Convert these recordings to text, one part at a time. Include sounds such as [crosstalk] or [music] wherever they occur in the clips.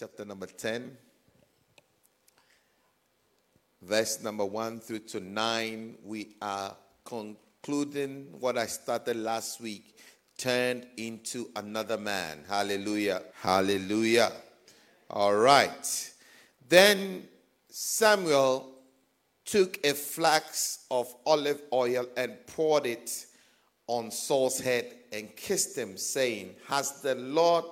chapter number 10, verse number 1 through to 9. We are concluding what I started last week turned into another man. Hallelujah. Hallelujah. All right. Then Samuel took a flask of olive oil and poured it on Saul's head and kissed him, saying, Has the Lord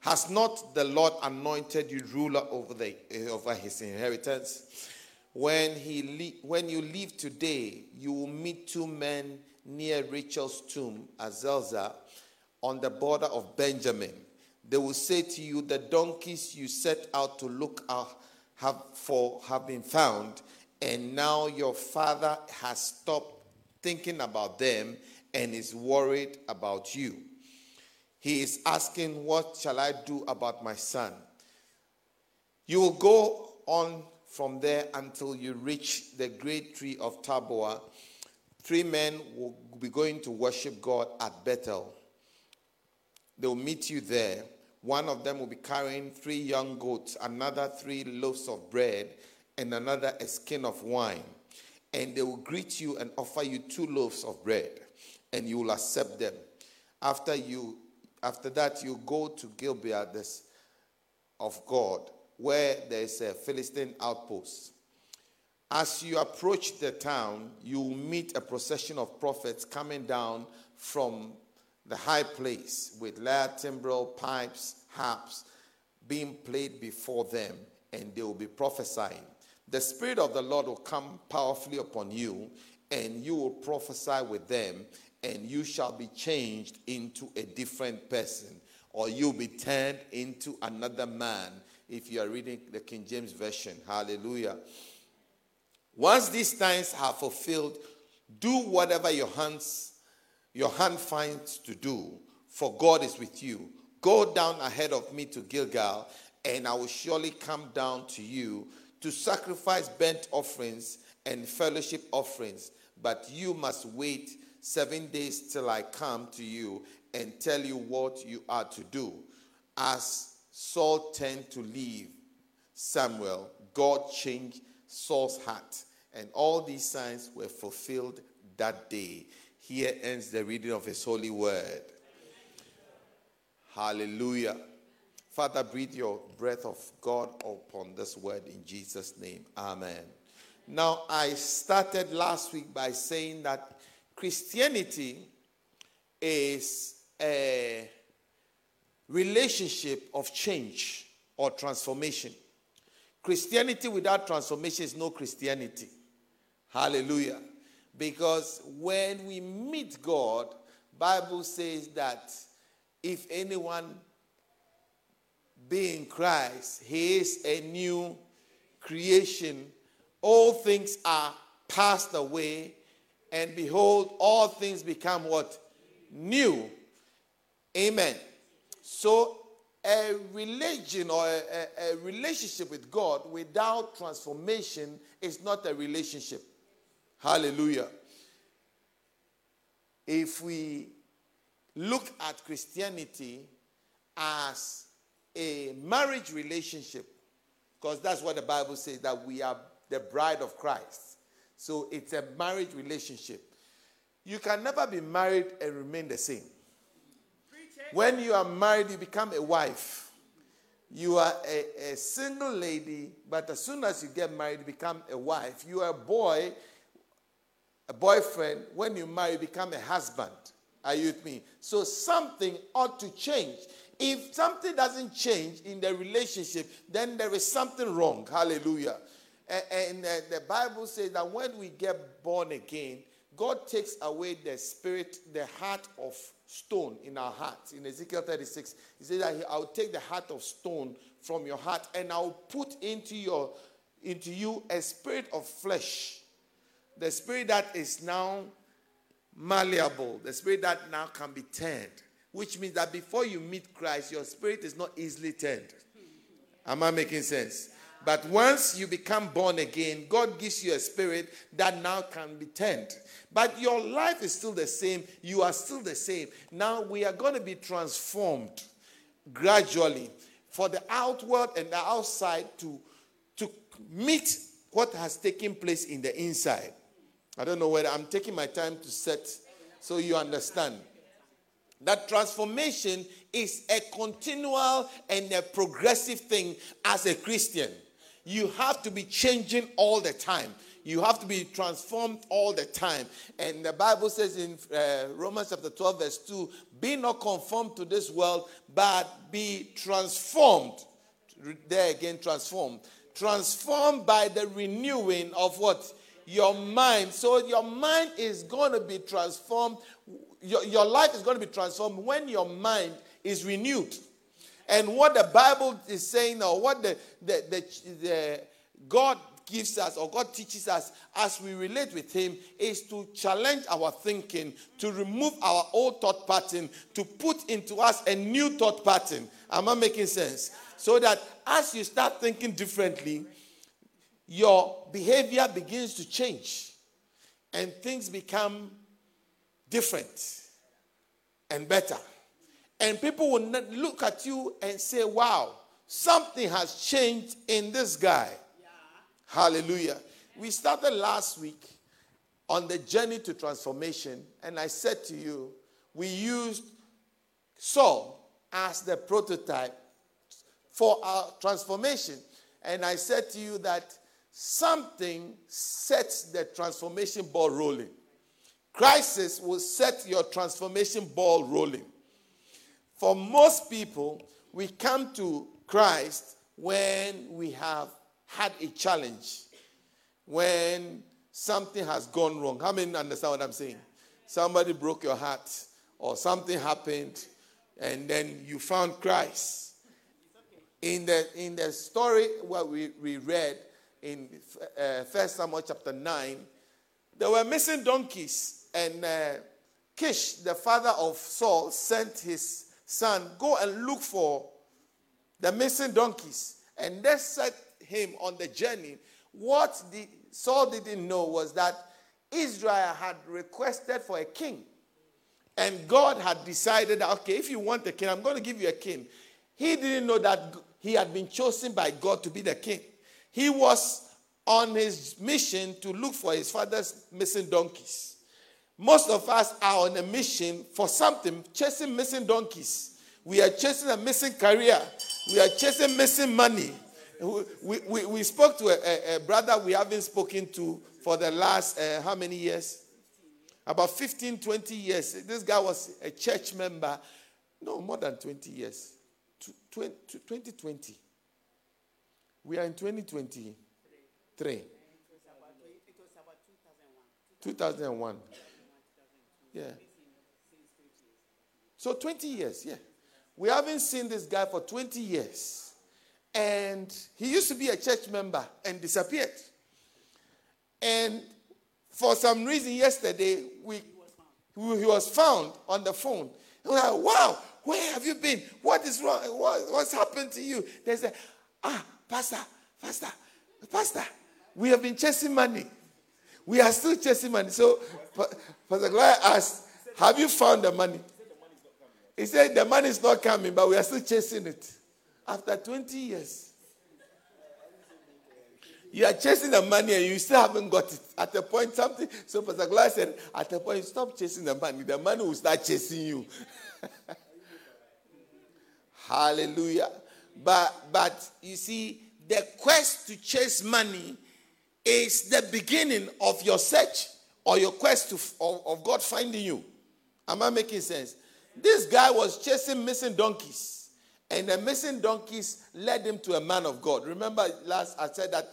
has not the Lord anointed you ruler over, the, eh, over his inheritance? When, he when you leave today, you will meet two men near Rachel's tomb at Zelzah on the border of Benjamin. They will say to you, The donkeys you set out to look out have, for have been found, and now your father has stopped thinking about them and is worried about you. He is asking, What shall I do about my son? You will go on from there until you reach the great tree of Tabor. Three men will be going to worship God at Bethel. They will meet you there. One of them will be carrying three young goats, another three loaves of bread, and another a skin of wine. And they will greet you and offer you two loaves of bread, and you will accept them. After you after that, you go to Gibeah of God, where there is a Philistine outpost. As you approach the town, you will meet a procession of prophets coming down from the high place with lyre, timbrel, pipes, harps being played before them, and they will be prophesying. The Spirit of the Lord will come powerfully upon you, and you will prophesy with them, and you shall be changed into a different person, or you'll be turned into another man if you are reading the King James Version. Hallelujah. Once these times are fulfilled, do whatever your hands your hand finds to do, for God is with you. Go down ahead of me to Gilgal, and I will surely come down to you to sacrifice burnt offerings and fellowship offerings, but you must wait seven days till I come to you and tell you what you are to do. As Saul turned to leave Samuel, God changed Saul's heart, and all these signs were fulfilled that day. Here ends the reading of his holy word. Hallelujah. Father, breathe your breath of God upon this word in Jesus' name. Amen. Now, I started last week by saying that Christianity is a relationship of change or transformation. Christianity without transformation is no Christianity. Hallelujah. Because when we meet God, Bible says that if anyone be in Christ, he is a new creation. All things are passed away and behold, all things become what? New. Amen. So, a religion or a, a, a, relationship with God without transformation is not a relationship. Hallelujah. If we look at Christianity as a marriage relationship, because that's what the Bible says that we are the bride of Christ. So it's a marriage relationship. You can never be married and remain the same. When you are married, you become a wife. You are a, a, single lady, but as soon as you get married, you become a wife. You are a boy, a boyfriend. When you marry, you become a husband. Are you with me? So something ought to change. If something doesn't change in the relationship, then there is something wrong. Hallelujah. And, uh, the Bible says that when we get born again, God takes away the spirit, the heart of stone in our hearts. In Ezekiel 36, he says that I'll take the heart of stone from your heart and I'll put into your into you a spirit of flesh. The spirit that is now malleable, the spirit that now can be turned. Which means that before you meet Christ, your spirit is not easily turned. Am I making sense? But once you become born again, God gives you a spirit that now can be turned. But your life is still the same. You are still the same. Now we are going to be transformed gradually for the outward and the outside to, to meet what has taken place in the inside. I don't know whether I'm taking my time to set so you understand. That transformation is a continual and a progressive thing as a Christian. You have to be changing all the time. You have to be transformed all the time. And the Bible says in uh, Romans chapter 12, verse 2 be not conformed to this world, but be transformed. There again, transformed. Transformed by the renewing of what? Your mind. So your mind is going to be transformed. Your, your life is going to be transformed when your mind is renewed. And what the Bible is saying, or what the, the, the, the God gives us or God teaches us as we relate with Him is to challenge our thinking, to remove our old thought pattern, to put into us a new thought pattern. Am I making sense? So that as you start thinking differently, your behavior begins to change and things become different and better. And people will look at you and say, wow, something has changed in this guy. Hallelujah. We started last week on the journey to transformation, and I said to you, we used Saul as the prototype for our transformation. And I said to you that something sets the transformation ball rolling. Crisis will set your transformation ball rolling. For most people, we come to Christ when we have had a challenge when something has gone wrong. How many understand what I'm saying? Somebody broke your heart or something happened and then you found Christ. In the, in the story what we, we read in uh, 1 Samuel chapter 9, there were missing donkeys and uh, Kish, the father of Saul, sent his son, go and look for the missing donkeys. And they set him on the journey, what the, Saul didn't know was that Israel had requested for a king. And God had decided okay, if you want a king, I'm going to give you a king. He didn't know that he had been chosen by God to be the king. He was on his mission to look for his father's missing donkeys. Most of us are on a mission for something, chasing missing donkeys. We are chasing a missing career. We are chasing missing money. We, we, we spoke to a, a, brother we haven't spoken to for the last uh, how many years? About 15, 20 years. This guy was a church member. No, more than 20 years. 2020. We are in 2023. 2001. Yeah. So 20 years, yeah. We haven't seen this guy for 20 years. And he used to be a church member and disappeared. And for some reason, yesterday, we, he was found on the phone. And we're like, wow, where have you been? What is wrong? What, what's happened to you? They said, ah, Pastor, Pastor, Pastor, we have been chasing money. We are still chasing money. So Pastor Gloria asked, have you found the money? He said, the money is not coming, but we are still chasing it after 20 years. You are chasing the money and you still haven't got it. At a point, something. So Pastor Glass said, at a point, stop chasing the money. The money will start chasing you. [laughs] Hallelujah. But but you see, the quest to chase money is the beginning of your search or your quest to, of, of God finding you. Am I making sense? This guy was chasing missing donkeys. And the missing donkeys led him to a man of God. Remember, last I said that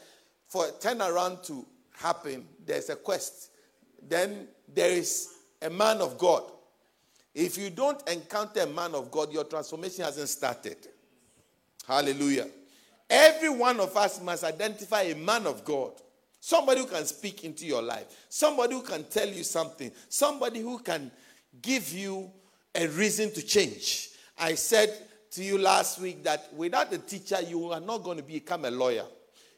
for a turnaround to happen, there's a quest. Then there is a man of God. If you don't encounter a man of God, your transformation hasn't started. Hallelujah. Every one of us must identify a man of God. Somebody who can speak into your life. Somebody who can tell you something. Somebody who can give you a reason to change. I said to you last week that without a teacher, you are not going to become a lawyer.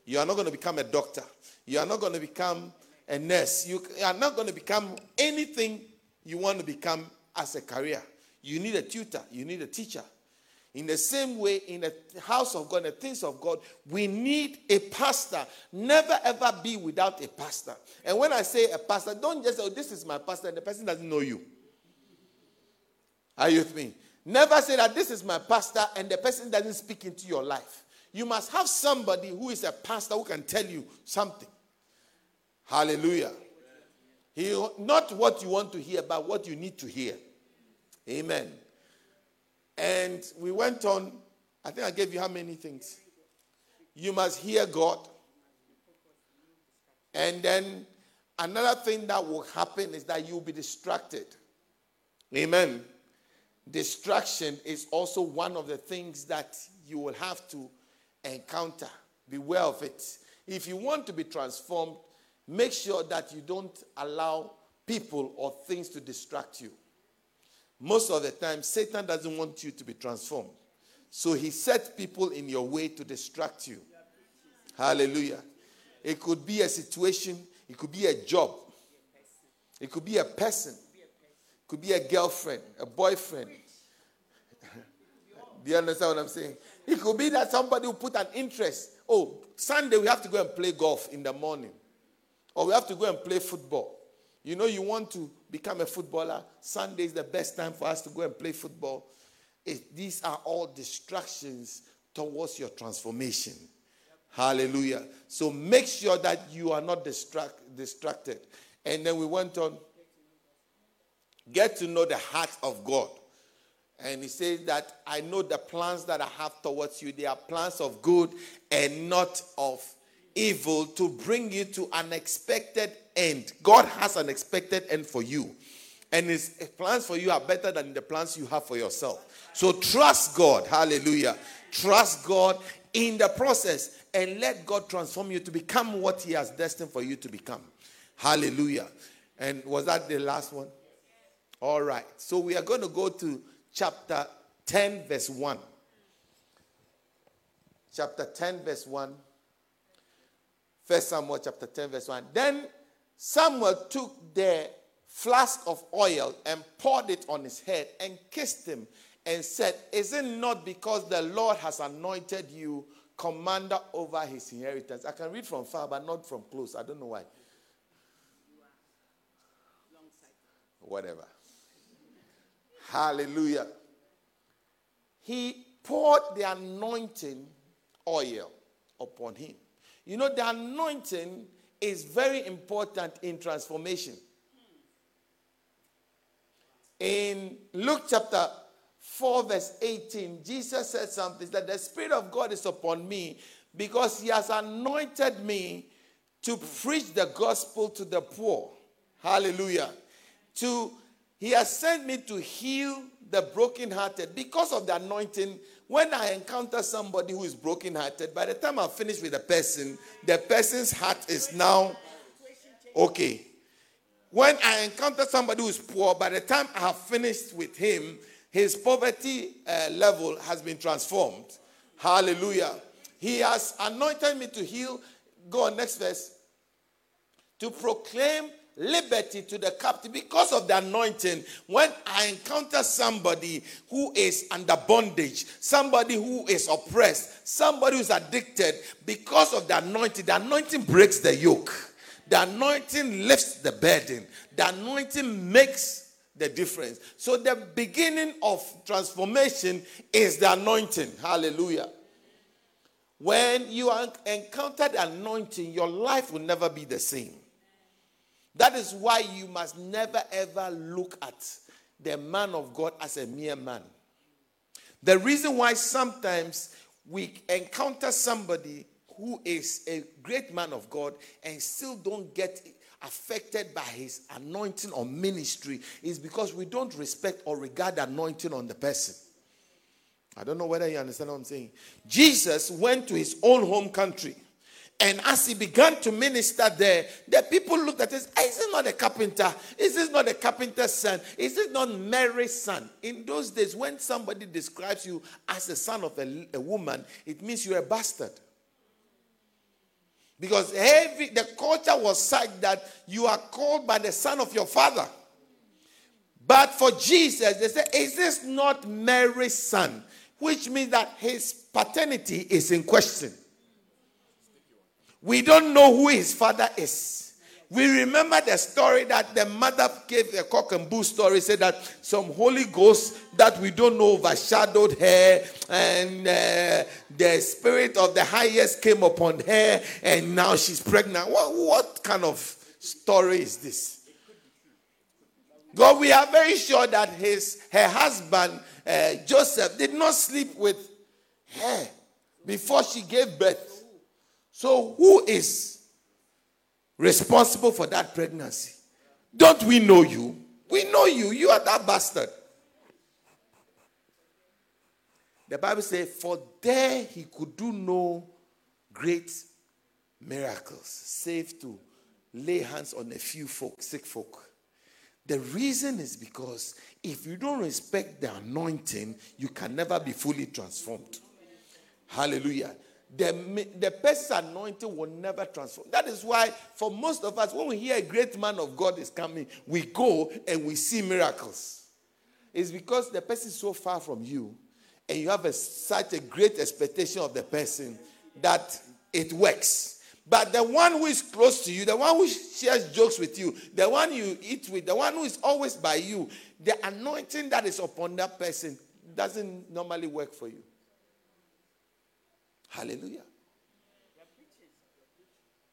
You are not going to become a doctor. You are not going to become a nurse. You are not going to become anything you want to become as a career. You need a tutor. You need a teacher. In the same way, in the house of God, the things of God, we need a pastor. Never ever be without a pastor. And when I say a pastor, don't just say, oh, this is my pastor, and the person doesn't know you. Are you with me? Never say that this is my pastor, and the person doesn't speak into your life. You must have somebody who is a pastor who can tell you something. Hallelujah. He, not what you want to hear, but what you need to hear. Amen. And we went on. I think I gave you how many things? You must hear God. And then another thing that will happen is that you'll be distracted. Amen. Distraction is also one of the things that you will have to encounter. Beware of it. If you want to be transformed, make sure that you don't allow people or things to distract you. Most of the time, Satan doesn't want you to be transformed. So he sets people in your way to distract you. Hallelujah. It could be a situation, it could be a job, it could be a person, it could be a girlfriend, a boyfriend. [laughs] Do you understand what I'm saying? It could be that somebody will put an interest. Oh, Sunday we have to go and play golf in the morning, or we have to go and play football. You know, you want to become a footballer. Sunday is the best time for us to go and play football. It, these are all distractions towards your transformation. Hallelujah. So make sure that you are not distract, distracted. And then we went on. Get to know the heart of God. And he says that I know the plans that I have towards you. They are plans of good and not of evil to bring you to an expected end. God has an expected end for you. And his plans for you are better than the plans you have for yourself. So trust God. Hallelujah. Trust God in the process and let God transform you to become what he has destined for you to become. Hallelujah. And was that the last one? All right. So we are going to go to chapter 10, verse 1. Chapter 10, verse 1. First Samuel chapter 10, verse 1. Then Samuel took the flask of oil and poured it on his head and kissed him and said, Is it not because the Lord has anointed you commander over his inheritance? I can read from far, but not from close. I don't know why. Whatever. Hallelujah. He poured the anointing oil upon him. You know, the anointing is very important in transformation. In Luke chapter 4, verse 18, Jesus said something that the Spirit of God is upon me because He has anointed me to preach the gospel to the poor. Hallelujah. To He has sent me to heal the brokenhearted because of the anointing when I encounter somebody who is brokenhearted, by the time I finish with the person, the person's heart is now okay. When I encounter somebody who is poor, by the time I have finished with him, his poverty uh, level has been transformed. Hallelujah. He has anointed me to heal. Go on, next verse. To proclaim liberty to the captive because of the anointing. When I encounter somebody who is under bondage, somebody who is oppressed, somebody who's addicted, because of the anointing, the anointing breaks the yoke. The anointing lifts the burden. The anointing makes the difference. So the beginning of transformation is the anointing. Hallelujah. When you encounter the anointing, your life will never be the same. That is why you must never ever look at the man of God as a mere man. The reason why sometimes we encounter somebody who is a great man of God and still don't get affected by his anointing or ministry is because we don't respect or regard anointing on the person. I don't know whether you understand what I'm saying. Jesus went to his own home country and as he began to minister there, the people looked at us. Is this not a carpenter? Is this not a carpenter's son? Is this not Mary's son? In those days, when somebody describes you as the son of a, a woman, it means you're a bastard. Because the culture was such that you are called by the son of your father. But for Jesus, they say, Is this not Mary's son? which means that his paternity is in question. We don't know who his father is. We remember the story that the mother gave a cock and bull story, said that some Holy Ghost that we don't know overshadowed her, and uh, the spirit of the highest came upon her, and now she's pregnant. What, what kind of story is this? God, we are very sure that his her husband uh, Joseph did not sleep with her before she gave birth. So who is responsible for that pregnancy? Don't we know you? We know you. You are that bastard. The Bible says, For there he could do no great miracles, save to lay hands on a few folk, sick folk. The reason is because if you don't respect the anointing, you can never be fully transformed. Hallelujah. The, the person's anointing will never transform. That is why, for most of us, when we hear a great man of God is coming, we go and we see miracles. It's because the person is so far from you and you have a, such a great expectation of the person that it works. But the one who is close to you, the one who shares jokes with you, the one you eat with, the one who is always by you, the anointing that is upon that person doesn't normally work for you. Hallelujah.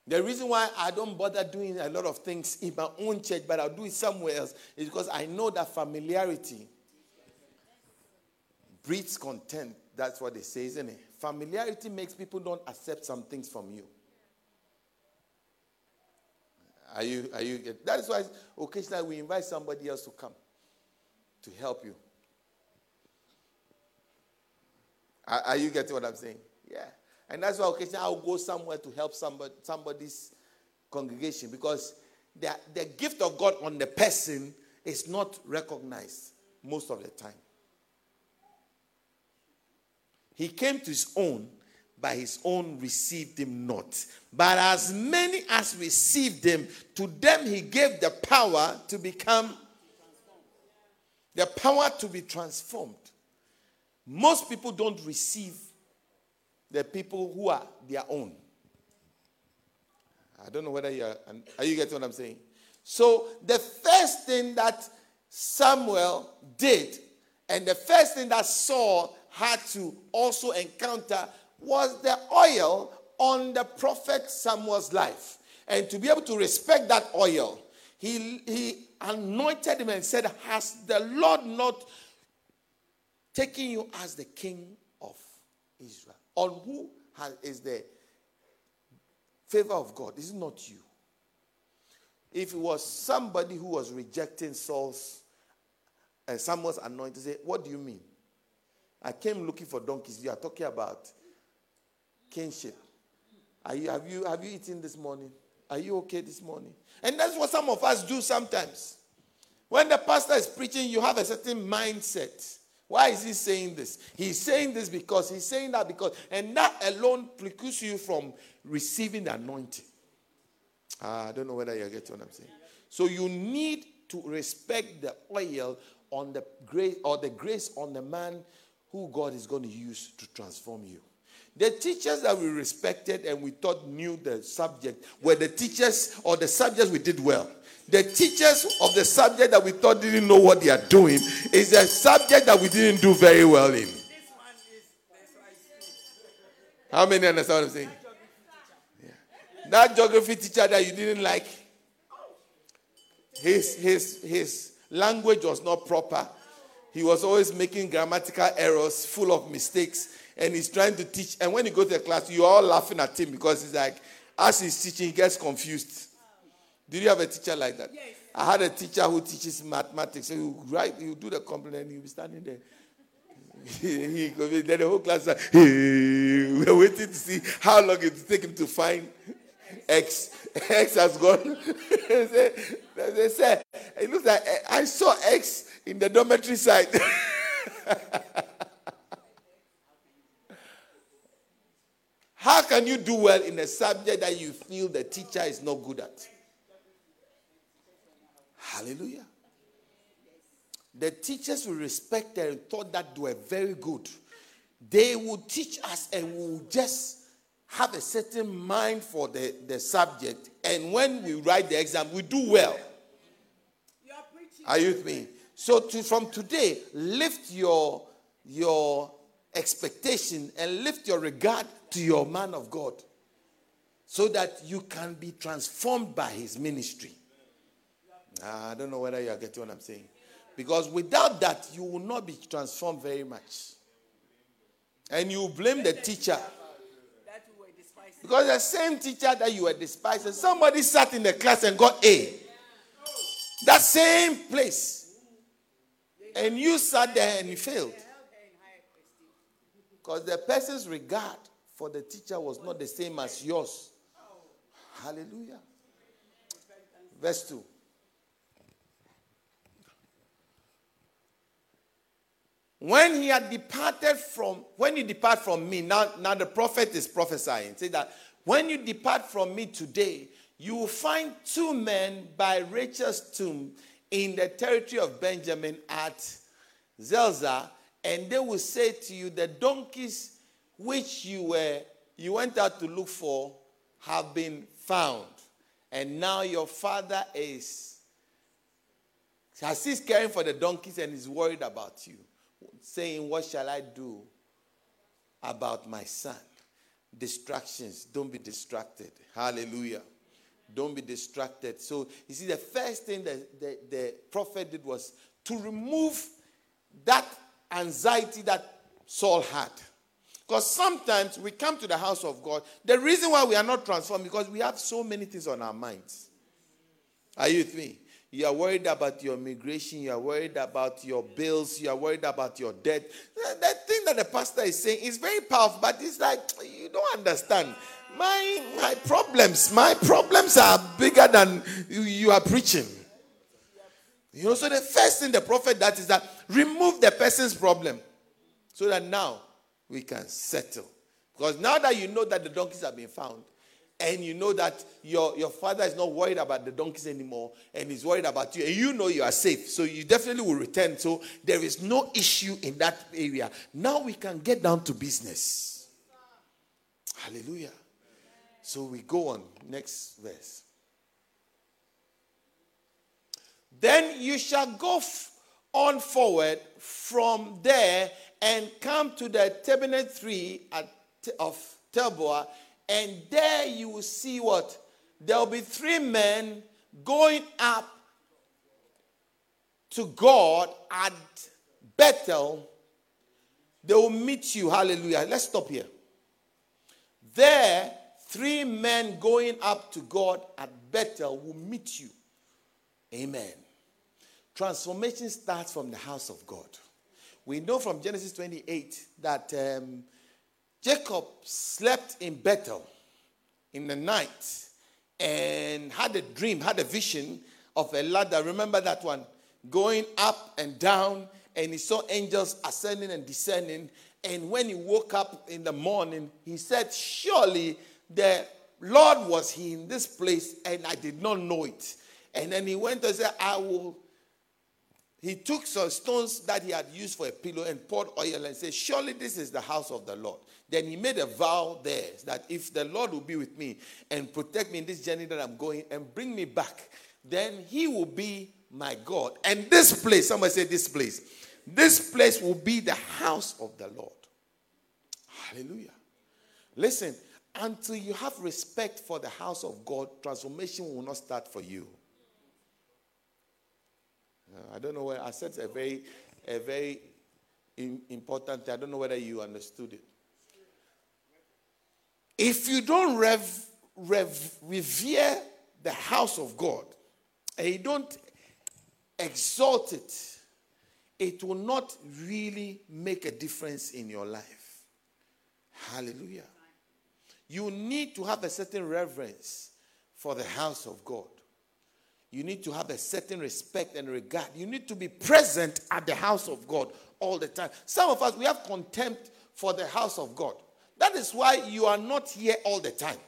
The reason why I don't bother doing a lot of things in my own church, but I'll do it somewhere else, is because I know that familiarity breeds contempt. That's what they say, isn't it? Familiarity makes people don't accept some things from you. Are you, are you, that is why occasionally we invite somebody else to come to help you. Are, are you getting what I'm saying? Yeah. And that's why occasionally I'll go somewhere to help somebody, somebody's congregation because the, the gift of God on the person is not recognized most of the time. He came to his own, by his own received him not. But as many as received him, to them he gave the power to become the power to be transformed. Most people don't receive the people who are their own. I don't know whether you are, are you getting what I'm saying? So the first thing that Samuel did, and the first thing that Saul had to also encounter was the oil on the prophet Samuel's life. And to be able to respect that oil, he, he anointed him and said, Has the Lord not taken you as the king of Israel? On who has, is the favor of God? This Is not you? If it was somebody who was rejecting Saul's uh, Samuel's anointing, say, What do you mean? I came looking for donkeys. You are talking about kinship. Are you, have, you, have you eaten this morning? Are you okay this morning? And that's what some of us do sometimes. When the pastor is preaching, you have a certain mindset. Why is he saying this? He's saying this because he's saying that because, and that alone precludes you from receiving the anointing. Uh, I don't know whether you get what I'm saying. So you need to respect the oil on the grace or the grace on the man who God is going to use to transform you. The teachers that we respected and we thought knew the subject were the teachers or the subjects we did well. The teachers of the subject that we thought didn't know what they are doing is a subject that we didn't do very well in. How many understand what I'm saying? Yeah. That geography teacher that you didn't like, his, his, his language was not proper. He was always making grammatical errors, full of mistakes and he's trying to teach. And when you go to the class, you're all laughing at him because he's like, as he's teaching, he gets confused. Did you have a teacher like that? Yes. I had a teacher who teaches mathematics. So you write, you do the complement, and you'll be standing there. [laughs] he, then the whole class like, hey, [laughs] we're waiting to see how long it will take him to find X. [laughs] X has gone. they say, it looks like I saw X in the dormitory side. How can you do well in a subject that you feel the teacher is not good at? Hallelujah. The teachers we respected and thought that they were very good. they will teach us and we will just have a certain mind for the, the subject. And when we write the exam, we do well. Are you with me? So to, from today, lift your, your expectation and lift your regard to your man of God so that you can be transformed by his ministry. I don't know whether you are getting what I'm saying. Because without that, you will not be transformed very much. And you blame the teacher. Because the same teacher that you were despising, somebody sat in the class and got A. That same place. And you sat there and you failed. Because the person's regard for the teacher was not the same as yours. Hallelujah. Verse 2. When he had departed from, when you depart from me, now, now the prophet is prophesying. Say that when you depart from me today, you will find two men by Rachel's tomb in the territory of Benjamin at Zelzah, and they will say to you, The donkeys which you were you went out to look for have been found. And now your father is has caring for the donkeys and is worried about you saying, What shall I do about my son? Distractions. Don't be distracted. Hallelujah. Don't be distracted. So, you see, the first thing that the, the prophet did was to remove that anxiety that Saul had. Because sometimes we come to the house of God. The reason why we are not transformed because we have so many things on our minds. Are you with me? You are worried about your migration. You are worried about your bills. You are worried about your debt. That thing that the pastor is saying is very powerful, but it's like you don't understand. My my problems, my problems are bigger than you, you are preaching. You know, so the first thing the prophet does is that remove the person's problem so that now we can settle. Because now that you know that the donkeys have been found, and you know that your, your father is not worried about the donkeys anymore and he's worried about you and you know you are safe so you definitely will return. So there is no issue in that area. Now we can get down to business. Hallelujah. So we go on. Next verse. Then you shall go on forward from there and come to the terebinth tree at, of Tabor and there you will see what? There will be three men going up to God at Bethel. They will meet you. Hallelujah. Let's stop here. There, three men going up to God at Bethel will meet you. Amen. Transformation starts from the house of God. We know from Genesis 28 that um, Jacob slept in Bethel in the night and had a dream, had a vision of a ladder. Remember that one? Going up and down, and he saw angels ascending and descending. And when he woke up in the morning, he said, Surely the Lord was he in this place, and I did not know it. And then he went and said, I will. He took some stones that he had used for a pillow and poured oil and said, Surely this is the house of the Lord. Then he made a vow there that if the Lord will be with me and protect me in this journey that I'm going and bring me back, then he will be my God. And this place, somebody say this place, this place will be the house of the Lord. Hallelujah. Listen, until you have respect for the house of God, transformation will not start for you. I don't know where I said a very, a very important. I don't know whether you understood it. If you don't rev, rev, revere the house of God and you don't exalt it, it will not really make a difference in your life. Hallelujah. You need to have a certain reverence for the house of God. You need to have a certain respect and regard. You need to be present at the house of God all the time. Some of us, we have contempt for the house of God. That is why you are not here all the time.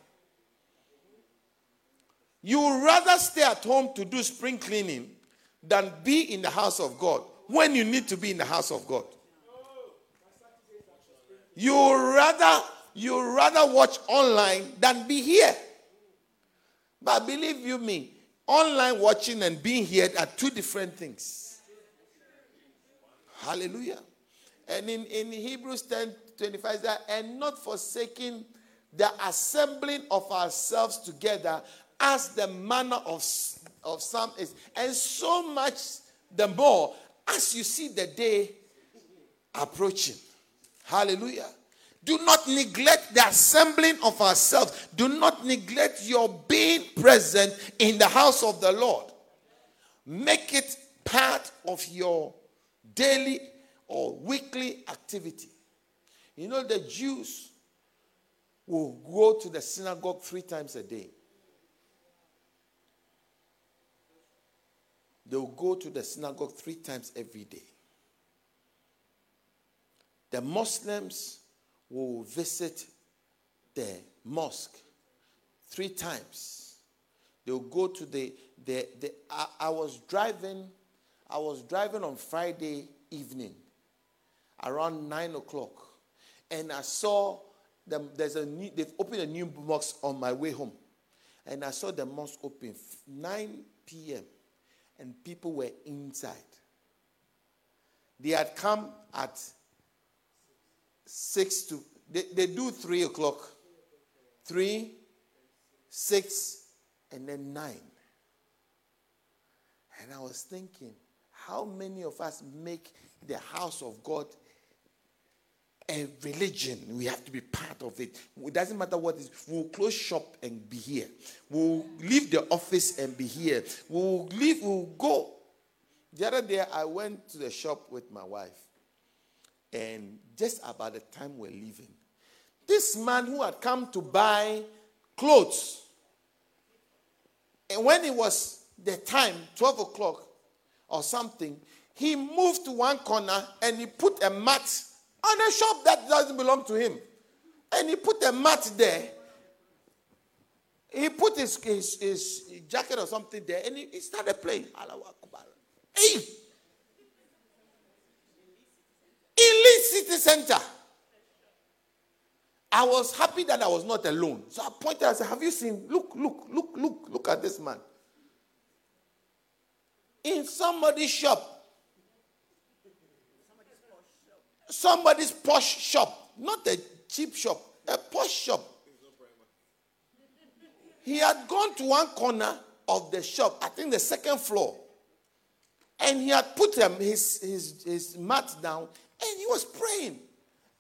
You would rather stay at home to do spring cleaning than be in the house of God when you need to be in the house of God. You rather you rather watch online than be here. But believe you me, online watching and being here are two different things. Hallelujah. And in, in Hebrews 10 25, that, and not forsaking the assembling of ourselves together as the manner of, of some is. And so much the more as you see the day approaching. Hallelujah. Do not neglect the assembling of ourselves. Do not neglect your being present in the house of the Lord. Make it part of your daily or weekly activity. You know, the Jews will go to the synagogue three times a day. They will go to the synagogue three times every day. The Muslims will visit the mosque three times. They'll go to the, the, the I, I was driving, I was driving on Friday evening around nine o'clock, and I saw them, there's a new, they've opened a new mosque on my way home, and I saw the mosque open 9 p.m. and people were inside. They had come at six to they, they do three o'clock, three, six, and then nine. And I was thinking, how many of us make the house of God a religion. We have to be part of it. It doesn't matter what is. We'll close shop and be here. We'll leave the office and be here. We'll leave, we'll go. The other day, I went to the shop with my wife. And just about the time we're leaving, this man who had come to buy clothes, and when it was the time, 12 o'clock or something, he moved to one corner and he put a mat on a shop that doesn't belong to him. And he put a mat there. He put his, his, his jacket or something there and he, he started playing. Hey! City Center. I was happy that I was not alone. So I pointed, I said, Have you seen? Look, look, look, look, look at this man. In somebody's shop. Somebody's posh shop. Not a cheap shop, a posh shop. He had gone to one corner of the shop, I think the second floor. And he had put um, his, his, his mat down and he was praying.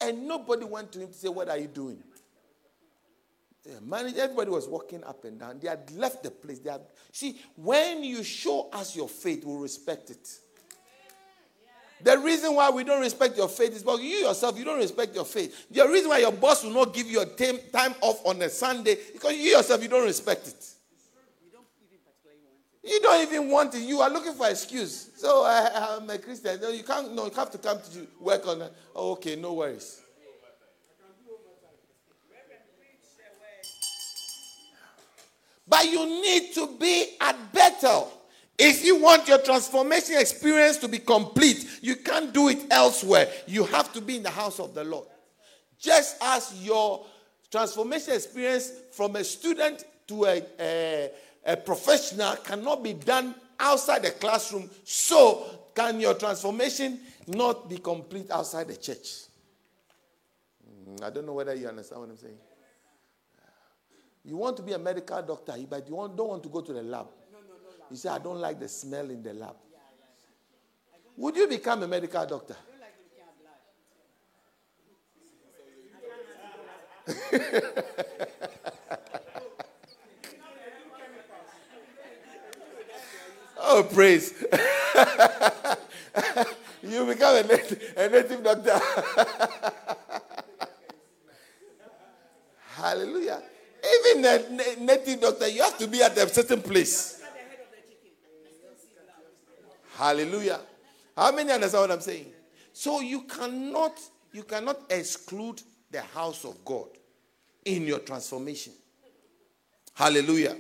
And nobody went to him to say, What are you doing? Manager, everybody was walking up and down. They had left the place. They had, see, when you show us your faith, we'll respect it. The reason why we don't respect your faith is because you yourself, you don't respect your faith. The reason why your boss will not give you a time off on a Sunday is because you yourself, you don't respect it. You don't even want it. You are looking for excuse. So I, am a Christian. No, you can't. No, you have to come to work on it. Oh, okay, no worries. But you need to be at Bethel. If you want your transformation experience to be complete, you can't do it elsewhere. You have to be in the house of the Lord. Just as your transformation experience from a student to a, a, a professional cannot be done outside the classroom, so can your transformation not be complete outside the church? Hmm, I don't know whether you understand what I'm saying. You want to be a medical doctor, but you don't want to go to the lab. You say, I don't like the smell in the lab. Would you become a medical doctor? [laughs] oh, praise. [laughs] you become a native, a native doctor. [laughs] Hallelujah. Even a native doctor, you have to be at a certain place. Hallelujah. How many understand what I'm saying? So you cannot you cannot exclude the house of God in your transformation. Hallelujah.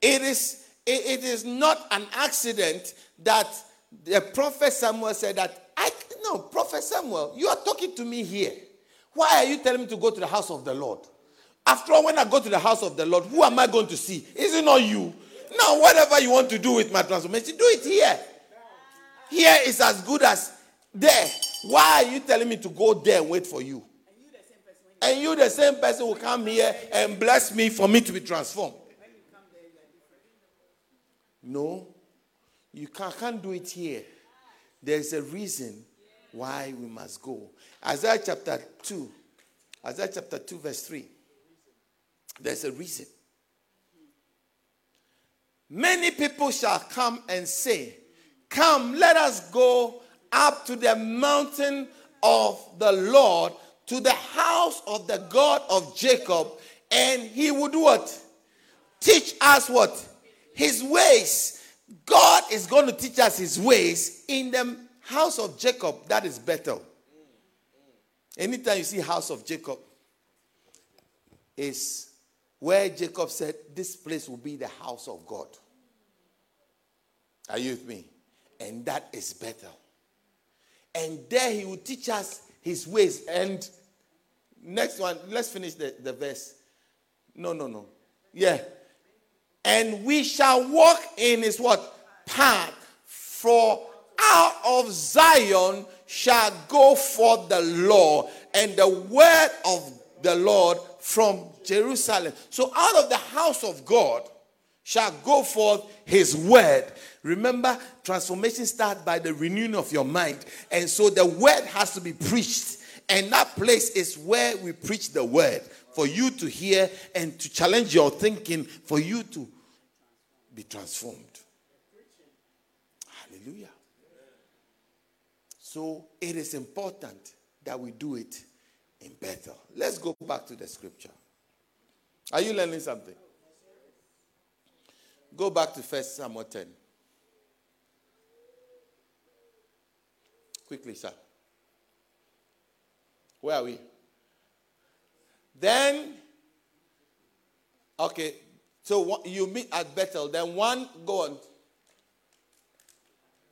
It is it is not an accident that the prophet Samuel said that I no prophet Samuel, you are talking to me here. Why are you telling me to go to the house of the Lord? After all, when I go to the house of the Lord, who am I going to see? Is it not you? Now, whatever you want to do with my transformation, do it here. Here is as good as there. Why are you telling me to go there and wait for you? And you, the same person, will come here and bless me for me to be transformed. No, you can't, can't do it here. There's a reason why we must go. Isaiah chapter 2, Isaiah chapter 2, verse 3. There's a reason. Many people shall come and say, Come, let us go up to the mountain of the Lord, to the house of the God of Jacob, and he would what? Teach us what? His ways. God is going to teach us his ways in the house of Jacob. That is Bethel. Anytime you see house of Jacob, is where Jacob said, This place will be the house of God. Are you with me? And that is Bethel. And there he will teach us his ways. And next one, let's finish the, the verse. No, no, no. Yeah. And we shall walk in his what? Path. For out of Zion shall go forth the law and the word of the Lord from Jerusalem. So out of the house of God shall go forth his word. Remember, transformation starts by the renewing of your mind. And so the word has to be preached. And that place is where we preach the word for you to hear and to challenge your thinking, for you to be transformed. Hallelujah. So it is important that we do it in Bethel. Let's go back to the scripture. Are you learning something? Go back to First Samuel 10. Quickly, sir. Where are we? Then, okay, so you meet at Bethel. Then one, go on.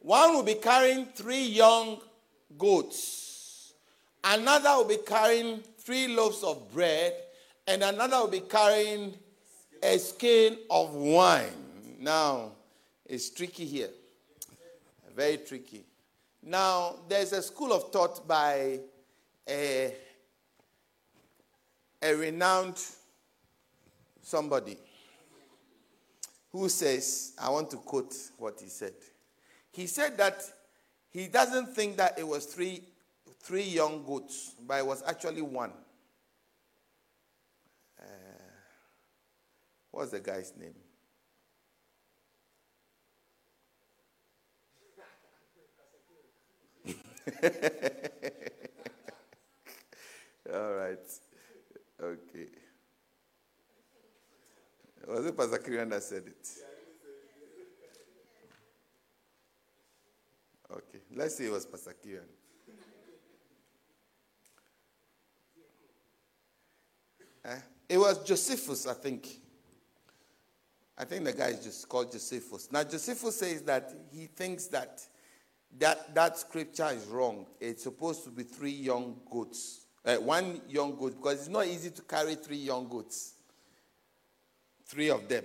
One will be carrying three young goats. Another will be carrying three loaves of bread. And another will be carrying a skin of wine. Now, it's tricky here. Very tricky. Now, there's a school of thought by a, a renowned somebody who says, I want to quote what he said. He said that he doesn't think that it was three, three young goats, but it was actually one. Uh, what's the guy's name? [laughs] All right. Okay. Was it Pastor Kirian that said it? Okay. Let's say it was Pastor. Eh? It was Josephus, I think. I think the guy is just called Josephus. Now, Josephus says that he thinks that that, that scripture is wrong. It's supposed to be three young goats. Uh, one young goat, because it's not easy to carry three young goats. Three of them.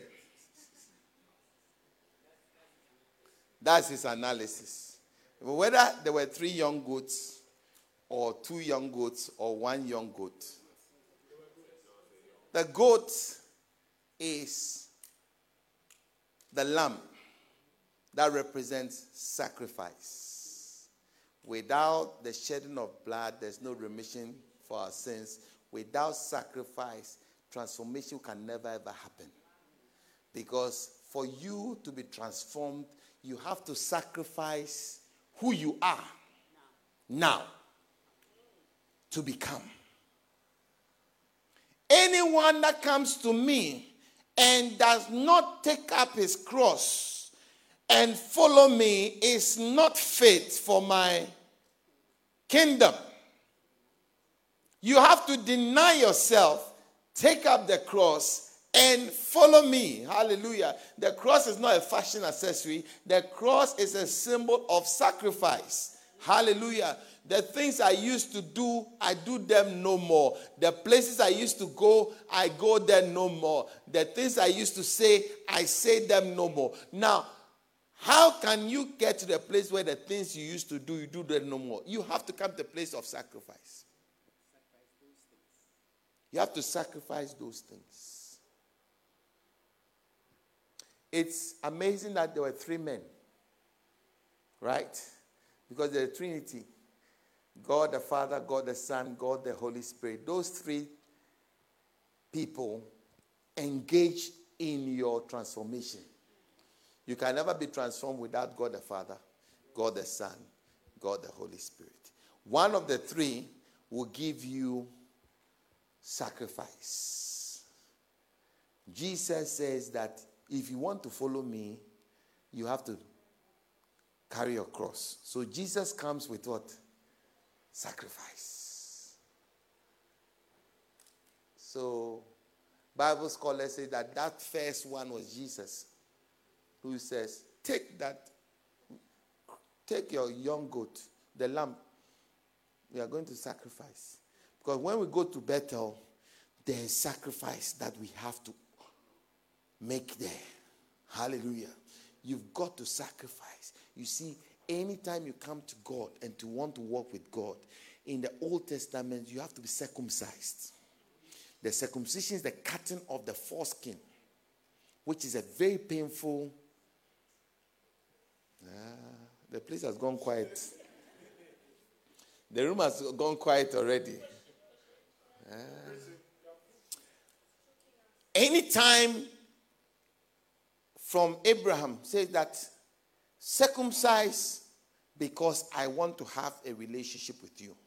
That's his analysis. Whether there were three young goats, or two young goats, or one young goat. The goat is the lamb that represents sacrifice. Without the shedding of blood, there's no remission for our sins. Without sacrifice, transformation can never ever happen. Because for you to be transformed, you have to sacrifice who you are now to become. Anyone that comes to me and does not take up his cross and follow me is not fit for my kingdom. You have to deny yourself, take up the cross, and follow me. Hallelujah. The cross is not a fashion accessory, the cross is a symbol of sacrifice. Hallelujah. The things I used to do, I do them no more. The places I used to go, I go there no more. The things I used to say, I say them no more. Now, how can you get to the place where the things you used to do, you do them no more? You have to come to the place of sacrifice. You have to sacrifice those things. It's amazing that there were three men, right? Because the Trinity God the Father, God the Son, God the Holy Spirit. Those three people engage in your transformation. You can never be transformed without God the Father, God the Son, God the Holy Spirit. One of the three will give you sacrifice. Jesus says that if you want to follow me, you have to carry your cross. So Jesus comes with what? Sacrifice. So Bible scholars say that that first one was Jesus, who says, "Take that, take your young goat, the lamb. We are going to sacrifice." Because when we go to Bethel, there is sacrifice that we have to make there. Hallelujah. You've got to sacrifice. You see, anytime you come to God and to want to walk with God, in the Old Testament, you have to be circumcised. The circumcision is the cutting of the foreskin, which is a very painful. Ah, the place has gone quiet. The room has gone quiet already. Uh, anytime from Abraham says that circumcise because I want to have a relationship with you.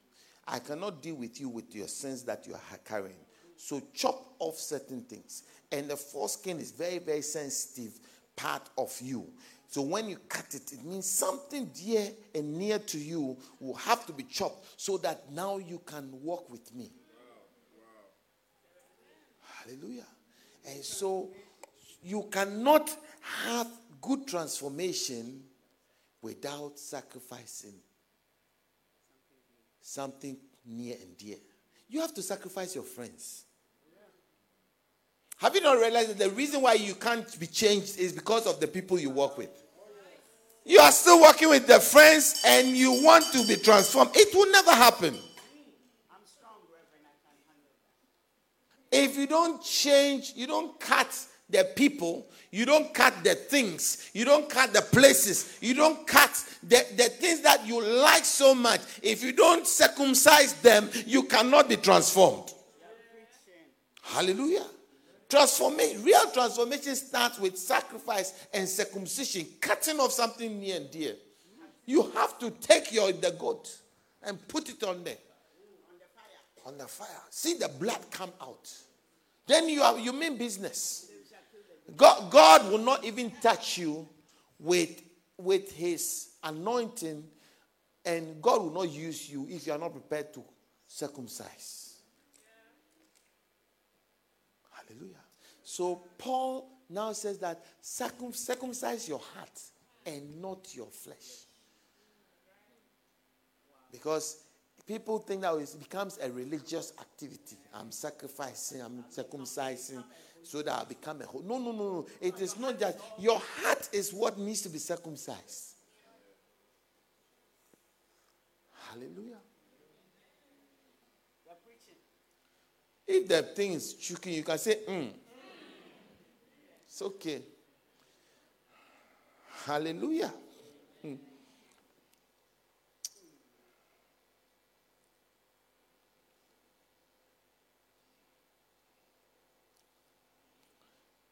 I cannot deal with you with your sins that you are carrying. So chop off certain things. And the foreskin is very, very sensitive part of you. So when you cut it, it means something dear and near to you will have to be chopped so that now you can walk with me. Hallelujah. And so you cannot have good transformation without sacrificing something near and dear. You have to sacrifice your friends. Have you not realized that the reason why you can't be changed is because of the people you work with? You are still working with the friends and you want to be transformed. It will never happen. If you don't change, you don't cut the people, you don't cut the things, you don't cut the places, you don't cut the, the things that you like so much. If you don't circumcise them, you cannot be transformed. Hallelujah. Transformation, real transformation starts with sacrifice and circumcision, cutting off something near and dear. You have to take your the goat and put it on there. On the fire. See the blood come out. Then you have you mean business. God, God will not even touch you with, with his anointing, and God will not use you if you are not prepared to circumcise. Hallelujah. So Paul now says that circum, circumcise your heart and not your flesh. Because people think that it becomes a religious activity. I'm sacrificing, I'm circumcising so that I become a whole. No, no, no, no. It is not that. Your heart is what needs to be circumcised. Hallelujah. If the thing is choking, you can say, mm. It's okay. Hallelujah. Mm.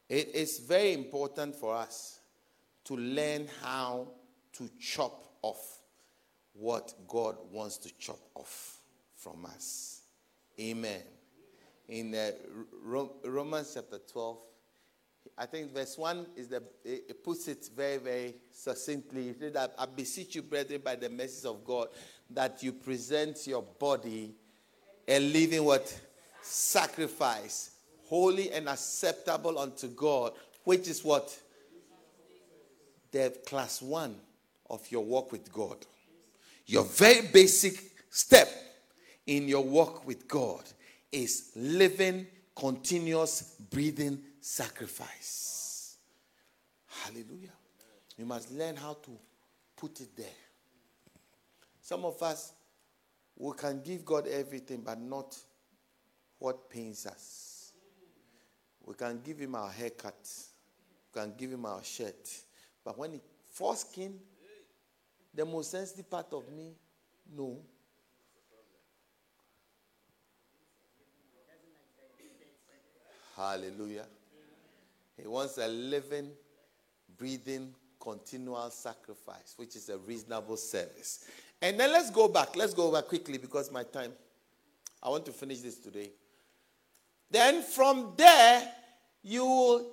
It is very important for us to learn how to chop off what God wants to chop off from us. Amen. In uh, Romans chapter 12, I think verse 1 is the, it puts it very, very succinctly. It that I beseech you, brethren, by the mercies of God, that you present your body a living what? Sacrifice holy and acceptable unto God, which is what? The class one of your walk with God. Your very basic step in your walk with God is living continuous breathing sacrifice. Hallelujah. You must learn how to put it there. Some of us, we can give God everything, but not what pains us. We can give Him our haircut, we can give Him our shirt, but when it foreskin, the most sensitive part of me, no. Hallelujah. He wants a living, breathing, continual sacrifice, which is a reasonable service. And then let's go back. Let's go back quickly because my time. I want to finish this today. Then from there, you will,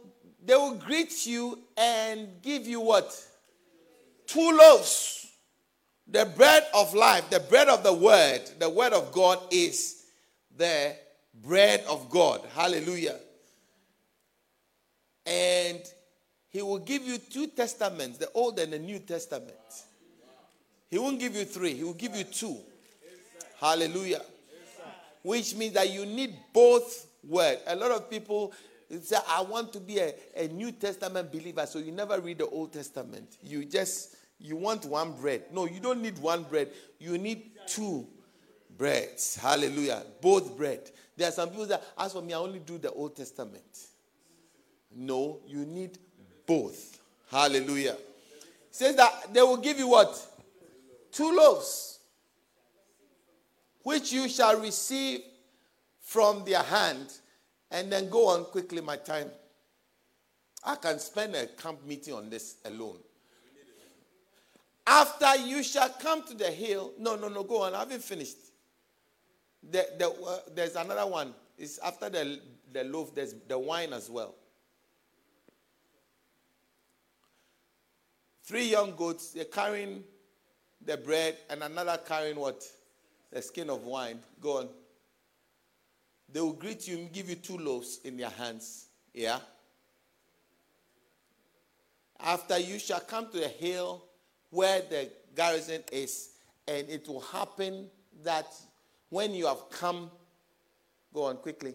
they will greet you and give you what? Two loaves. The bread of life, the bread of the word, the word of God is the bread of God. Hallelujah. And he will give you two testaments, the Old and the New Testament. He won't give you three, he will give you two. Hallelujah. Which means that you need both words. A lot of people say, I want to be a, a New Testament believer, so you never read the Old Testament. You just you want one bread. No, you don't need one bread. You need two breads. Hallelujah. Both bread. There are some people that, as for me, I only do the Old Testament. No, you need both. Hallelujah. It says that they will give you what? Two loaves, which you shall receive from their hand. And then go on quickly, my time. I can spend a camp meeting on this alone. After you shall come to the hill. No, no, no, go on. I haven't finished. The, the, uh, there's another one. It's after the, the loaf, there's the wine as well. Three young goats, they're carrying the bread, and another carrying what? The skin of wine. Go on. They will greet you and give you two loaves in their hands. Yeah? After you shall come to the hill where the garrison is, and it will happen that when you have come, go on quickly.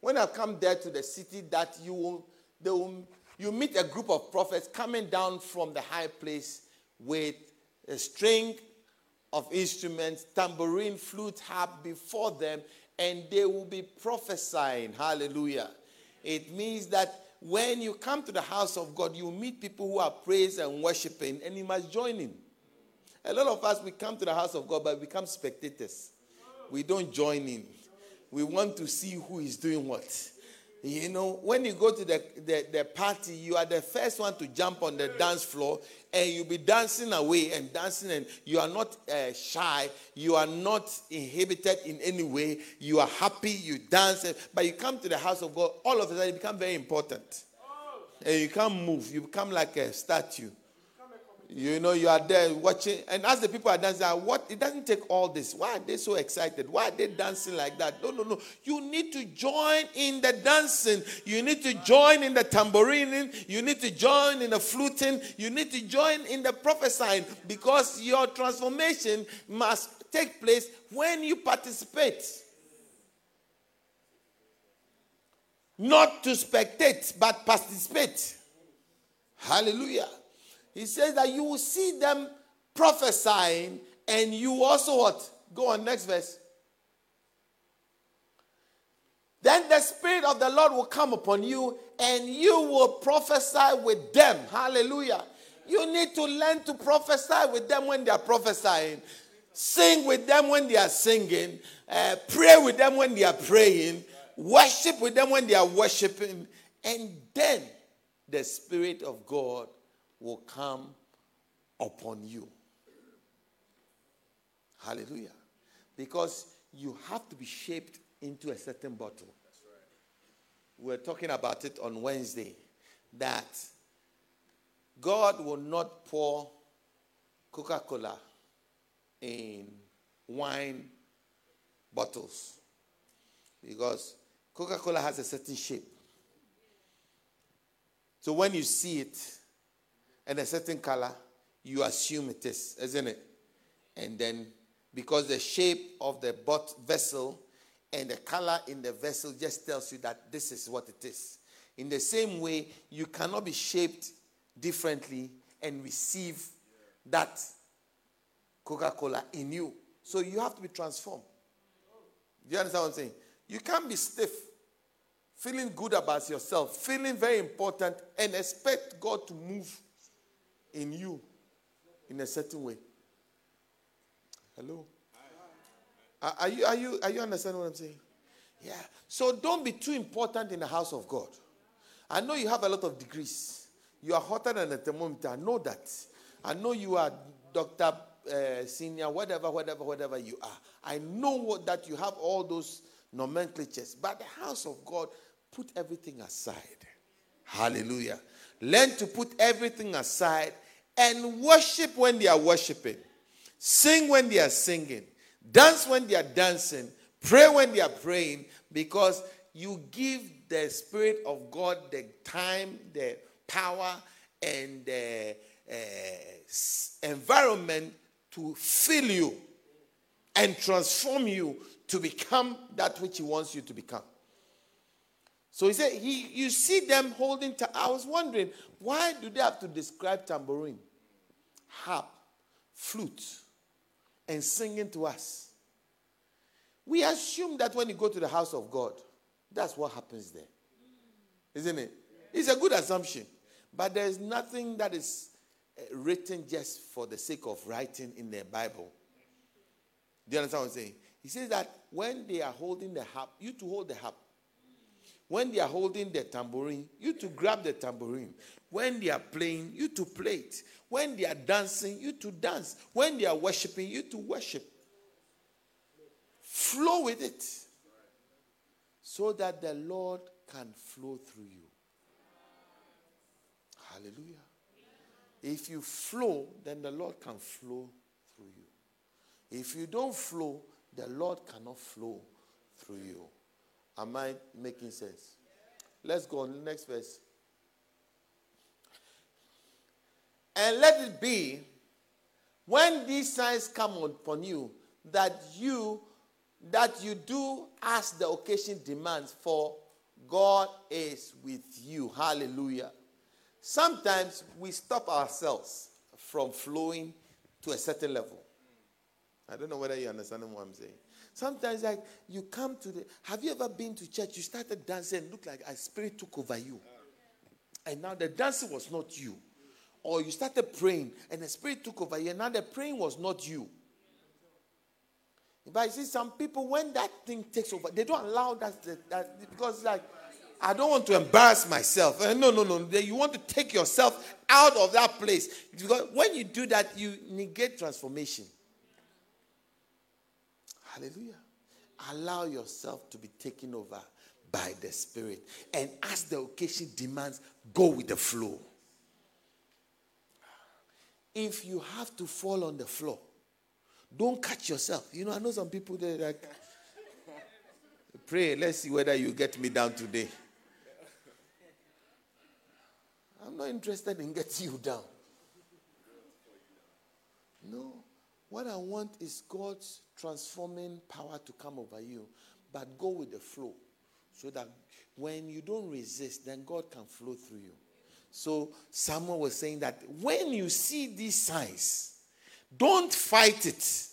When I come there to the city, that you will, they will you meet a group of prophets coming down from the high place with a string of instruments, tambourine, flute, harp before them, and they will be prophesying. Hallelujah. It means that when you come to the house of God, you meet people who are praising and worshiping, and you must join in. A lot of us, we come to the house of God, but we become spectators. We don't join in. We want to see who is doing what. You know, when you go to the, the, the, party, you are the first one to jump on the dance floor and you'll be dancing away and dancing, and you are not uh, shy, you are not inhibited in any way, you are happy, you dance, but you come to the house of God, all of a sudden you become very important. And you can't move, you become like a statue. You know, you are there watching, and as the people are dancing, ah, what it doesn't take all this. Why are they so excited? Why are they dancing like that? No, no, no. You need to join in the dancing. You need to join in the tambourine. You need to join in the fluting. You need to join in the prophesying because your transformation must take place when you participate. Not to spectate, but participate. Hallelujah. He says that you will see them prophesying, and you also what? Go on, next verse. Then the Spirit of the Lord will come upon you, and you will prophesy with them. Hallelujah. You need to learn to prophesy with them when they are prophesying, sing with them when they are singing, uh, pray with them when they are praying, worship with them when they are worshiping, and then the Spirit of God will come upon you. Hallelujah. Because you have to be shaped into a certain bottle. Right. We are talking about it on Wednesday that God will not pour Coca Cola in wine bottles because Coca Cola has a certain shape. So when you see it, and a certain color, you assume it is, isn't it? And then because the shape of the bot vessel and the color in the vessel just tells you that this is what it is. In the same way, you cannot be shaped differently and receive that Coca Cola in you. So you have to be transformed. Do you understand what I'm saying? You can't be stiff, feeling good about yourself, feeling very important, and expect God to move in you in a certain way. Hello? Are you, are, you, are you understanding what I'm saying? Yeah. So don't be too important in the house of God. I know you have a lot of degrees. You are hotter than a thermometer. I know that. I know you are Dr. Uh, senior, whatever, whatever, whatever you are. I know what, that you have all those nomenclatures. But the house of God, put everything aside. Hallelujah. Learn to put everything aside and worship when they are worshiping, sing when they are singing, dance when they are dancing, pray when they are praying, because you give the Spirit of God the time, the power, and the uh, environment to fill you and transform you to become that which He wants you to become. So he said, he, you see them holding. Ta- I was wondering, why do they have to describe tambourine, harp, flute, and singing to us? We assume that when you go to the house of God, that's what happens there. Isn't it? It's a good assumption. But there's nothing that is eh, written just for the sake of writing in the Bible. Do you understand what I'm saying? He says that when they are holding the harp, you to hold the harp. When they are holding the tambourine, you to grab the tambourine. When they are playing, you to play it. When they are dancing, you to dance. When they are worshiping, you to worship. Flow with it so that the Lord can flow through you. Hallelujah. If you flow, then the Lord can flow through you. If you don't flow, the Lord cannot flow through you. Am I making sense? Let's go on the next verse. And let it be when these signs come upon you that you that you do as the occasion demands for God is with you. Hallelujah. Sometimes we stop ourselves from flowing to a certain level. I don't know whether you understand what I'm saying. Sometimes, like you come to the. Have you ever been to church? You started dancing, looked like a spirit took over you, and now the dancing was not you, or you started praying and the spirit took over you, and now the praying was not you. But you see, some people when that thing takes over, they don't allow that, that, that because like I don't want to embarrass myself. Uh, no, no, no. You want to take yourself out of that place. Because when you do that, you negate transformation. Hallelujah. Allow yourself to be taken over by the Spirit. And as the occasion demands, go with the flow. If you have to fall on the floor, don't catch yourself. You know, I know some people they like, [laughs] pray, let's see whether you get me down today. I'm not interested in getting you down. No. What I want is God's transforming power to come over you, but go with the flow so that when you don't resist, then God can flow through you. So, someone was saying that when you see these signs, don't fight it.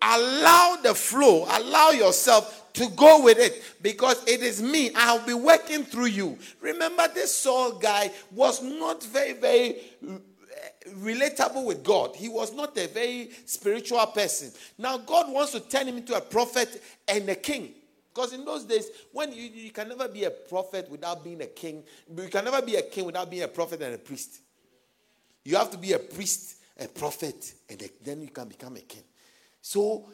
Allow the flow, allow yourself to go with it because it is me. I'll be working through you. Remember, this Saul guy was not very, very relatable with God. He was not a very spiritual person. Now, God wants to turn him into a prophet and a king. Because in those days, when you, you can never be a prophet without being a king, you can never be a king without being a prophet and a priest. You have to be a priest, a prophet, and a, then you can become a king. So,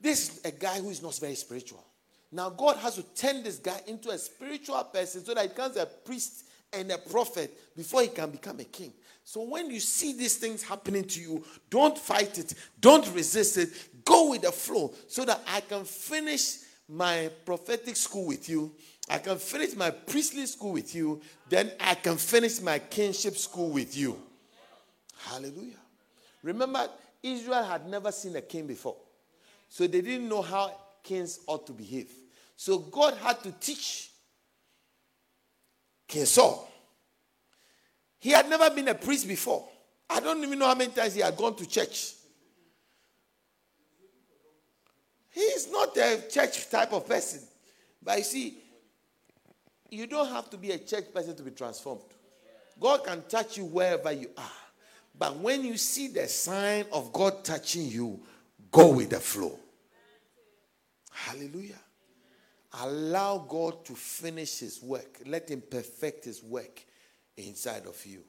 this is a guy who is not very spiritual. Now, God has to turn this guy into a spiritual person so that he becomes a priest and a prophet before he can become a king. So when you see these things happening to you, don't fight it, don't resist it, go with the flow so that I can finish my prophetic school with you. I can finish my priestly school with you. Then I can finish my kingship school with you. Hallelujah. Remember, Israel had never seen a king before. So they didn't know how kings ought to behave. So God had to teach King Saul. He had never been a priest before. I don't even know how many times he had gone to church. He is not a church type of person. But you see, you don't have to be a church person to be transformed. God can touch you wherever you are. But when you see the sign of God touching you, go with the flow. Hallelujah. Allow God to finish his work. Let him perfect his work inside of you.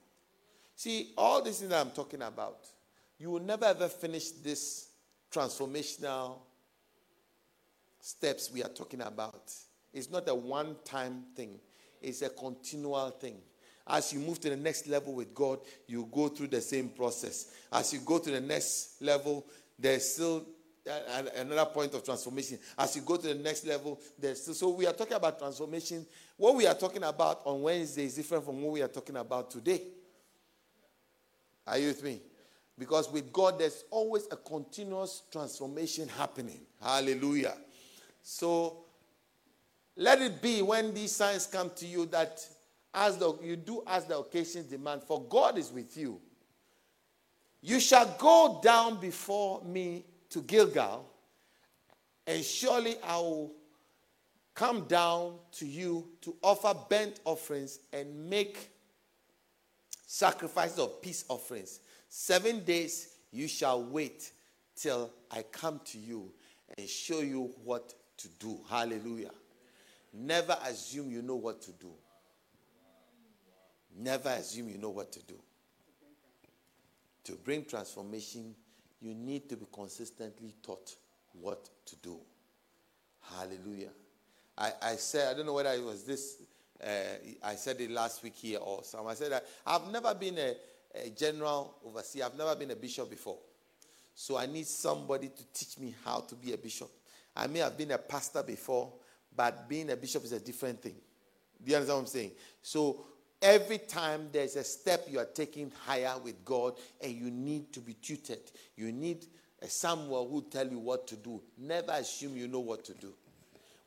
See, all these things that I'm talking about, you will never ever finish this transformational steps we are talking about. It's not a one time thing, it's a continual thing. As you move to the next level with God, you go through the same process. As you go to the next level, there's still another point of transformation. As you go to the next level, so we are talking about transformation. What we are talking about on Wednesday is different from what we are talking about today. Are you with me? Because with God, there's always a continuous transformation happening. Hallelujah. So let it be when these signs come to you that as the, you do as the occasions demand, for God is with you. You shall go down before me to Gilgal, and surely I will come down to you to offer burnt offerings and make sacrifices of peace offerings. Seven days you shall wait till I come to you and show you what to do. Hallelujah. Never assume you know what to do. Never assume you know what to do. To bring transformation, you need to be consistently taught what to do. Hallelujah. I, I said, I don't know whether it was this, uh, I said it last week here or some. I said that I've never been a, a general overseer, I've never been a bishop before. So I need somebody to teach me how to be a bishop. I may have been a pastor before, but being a bishop is a different thing. Do you understand what I'm saying? So every time there's a step you are taking higher with God and you need to be tutored, you need Samuel who tell you what to do. Never assume you know what to do.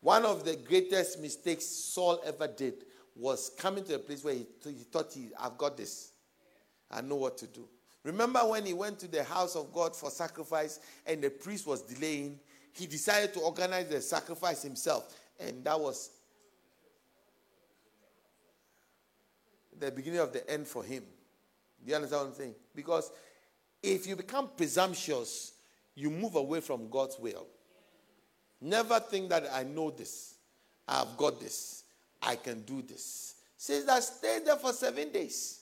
One of the greatest mistakes Saul ever did was coming to a place where he, th- he thought he, I've got this. I know what to do. Remember when he went to the house of God for sacrifice and the priest was delaying? He decided to organize the sacrifice himself. And that was the beginning of the end for him. Do you understand what I'm saying? Because if you become presumptuous, you move away from God's will. Never think that I know this, I've got this, I can do this. Says that stay there for seven days.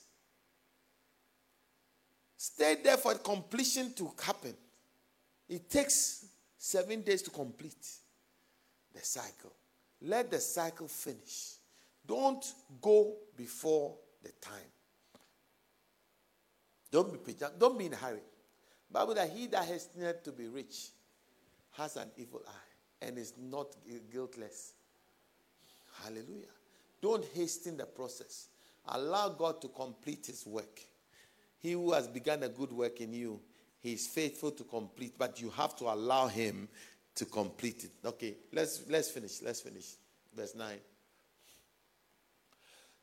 Stay there for completion to happen. It takes seven days to complete the cycle. Let the cycle finish. Don't go before the time. Don't be don't be in a hurry. Bible that he that has need to be rich has an evil eye and is not guiltless. Hallelujah. Don't hasten the process. Allow God to complete his work. He who has begun a good work in you, he is faithful to complete, but you have to allow him to complete it. Okay, let's let's finish. Let's finish. Verse 9.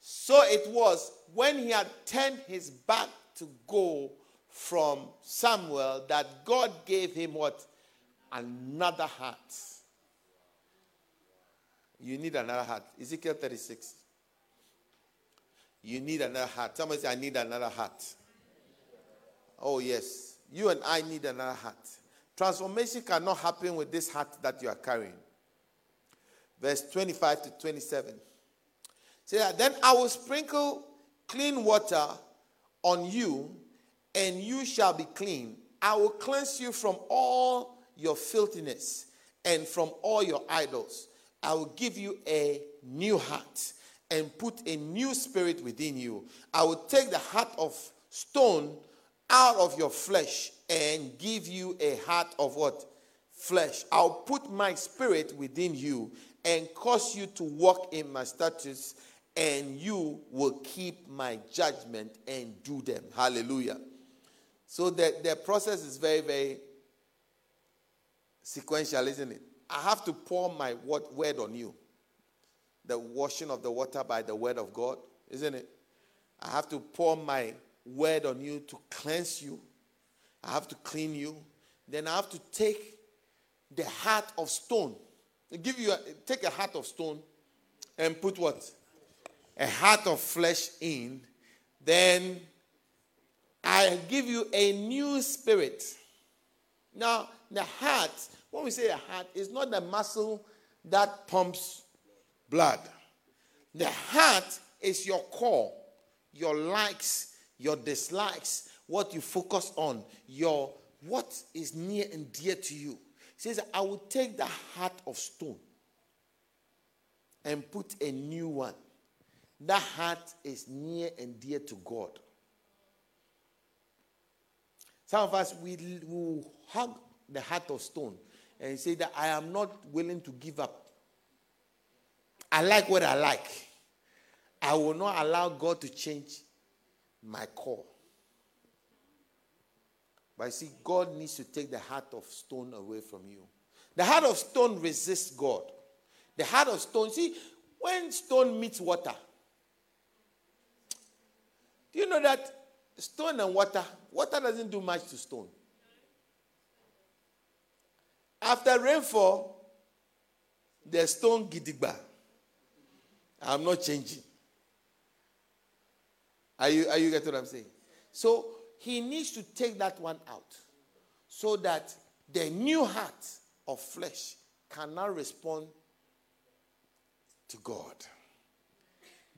So it was when he had turned his back to go from Samuel that God gave him what? Another heart. You need another heart. Ezekiel 36. You need another heart. Somebody say, I need another heart. Oh, yes. You and I need another heart. Transformation cannot happen with this heart that you are carrying. Verse 25 to 27. Say that, then I will sprinkle clean water on you, and you shall be clean. I will cleanse you from all your filthiness and from all your idols. I will give you a new heart and put a new spirit within you. I will take the heart of stone out of your flesh and give you a heart of what? Flesh. I'll put my spirit within you and cause you to walk in my statutes, and you will keep my judgment and do them. Hallelujah. So the, the process is very, very sequential, isn't it? I have to pour my word on you. The washing of the water by the word of God, isn't it? I have to pour my word on you to cleanse you. I have to clean you. Then I have to take the heart of stone. Give you a, take a heart of stone and put what? A heart of flesh in. Then I give you a new spirit. Now, the heart, when we say a heart, is not the muscle that pumps blood. The heart is your core, your likes, your dislikes, what you focus on, your what is near and dear to you. He says, I will take the heart of stone and put a new one. That heart is near and dear to God. Some of us, we will hug the heart of stone and say that I am not willing to give up. I like what I like. I will not allow God to change my core. But you see, God needs to take the heart of stone away from you. The heart of stone resists God. The heart of stone, see, when stone meets water, do you know that stone and water, water doesn't do much to stone? After rainfall, the stone gidigba. I'm not changing. Are you, are you getting what I'm saying? So he needs to take that one out so that the new heart of flesh cannot respond to God.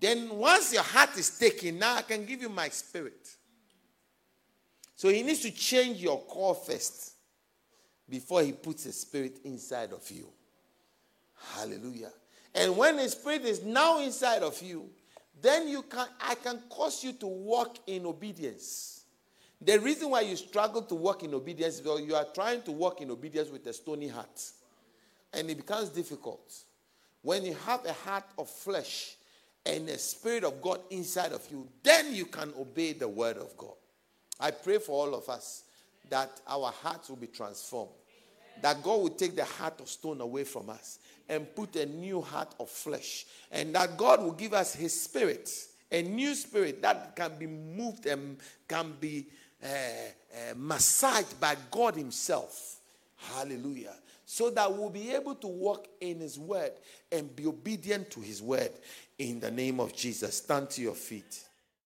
Then once your heart is taken, now I can give you my spirit. So he needs to change your core first before he puts a spirit inside of you. Hallelujah. And when the spirit is now inside of you, then you can I can cause you to walk in obedience. The reason why you struggle to walk in obedience is because you are trying to walk in obedience with a stony heart. And it becomes difficult. When you have a heart of flesh and the spirit of God inside of you, then you can obey the word of God. I pray for all of us that our hearts will be transformed. That God will take the heart of stone away from us and put a new heart of flesh. And that God will give us His Spirit, a new spirit that can be moved and can be uh, uh, massaged by God Himself. Hallelujah. So that we'll be able to walk in His word and be obedient to His word in the name of Jesus. Stand to your feet.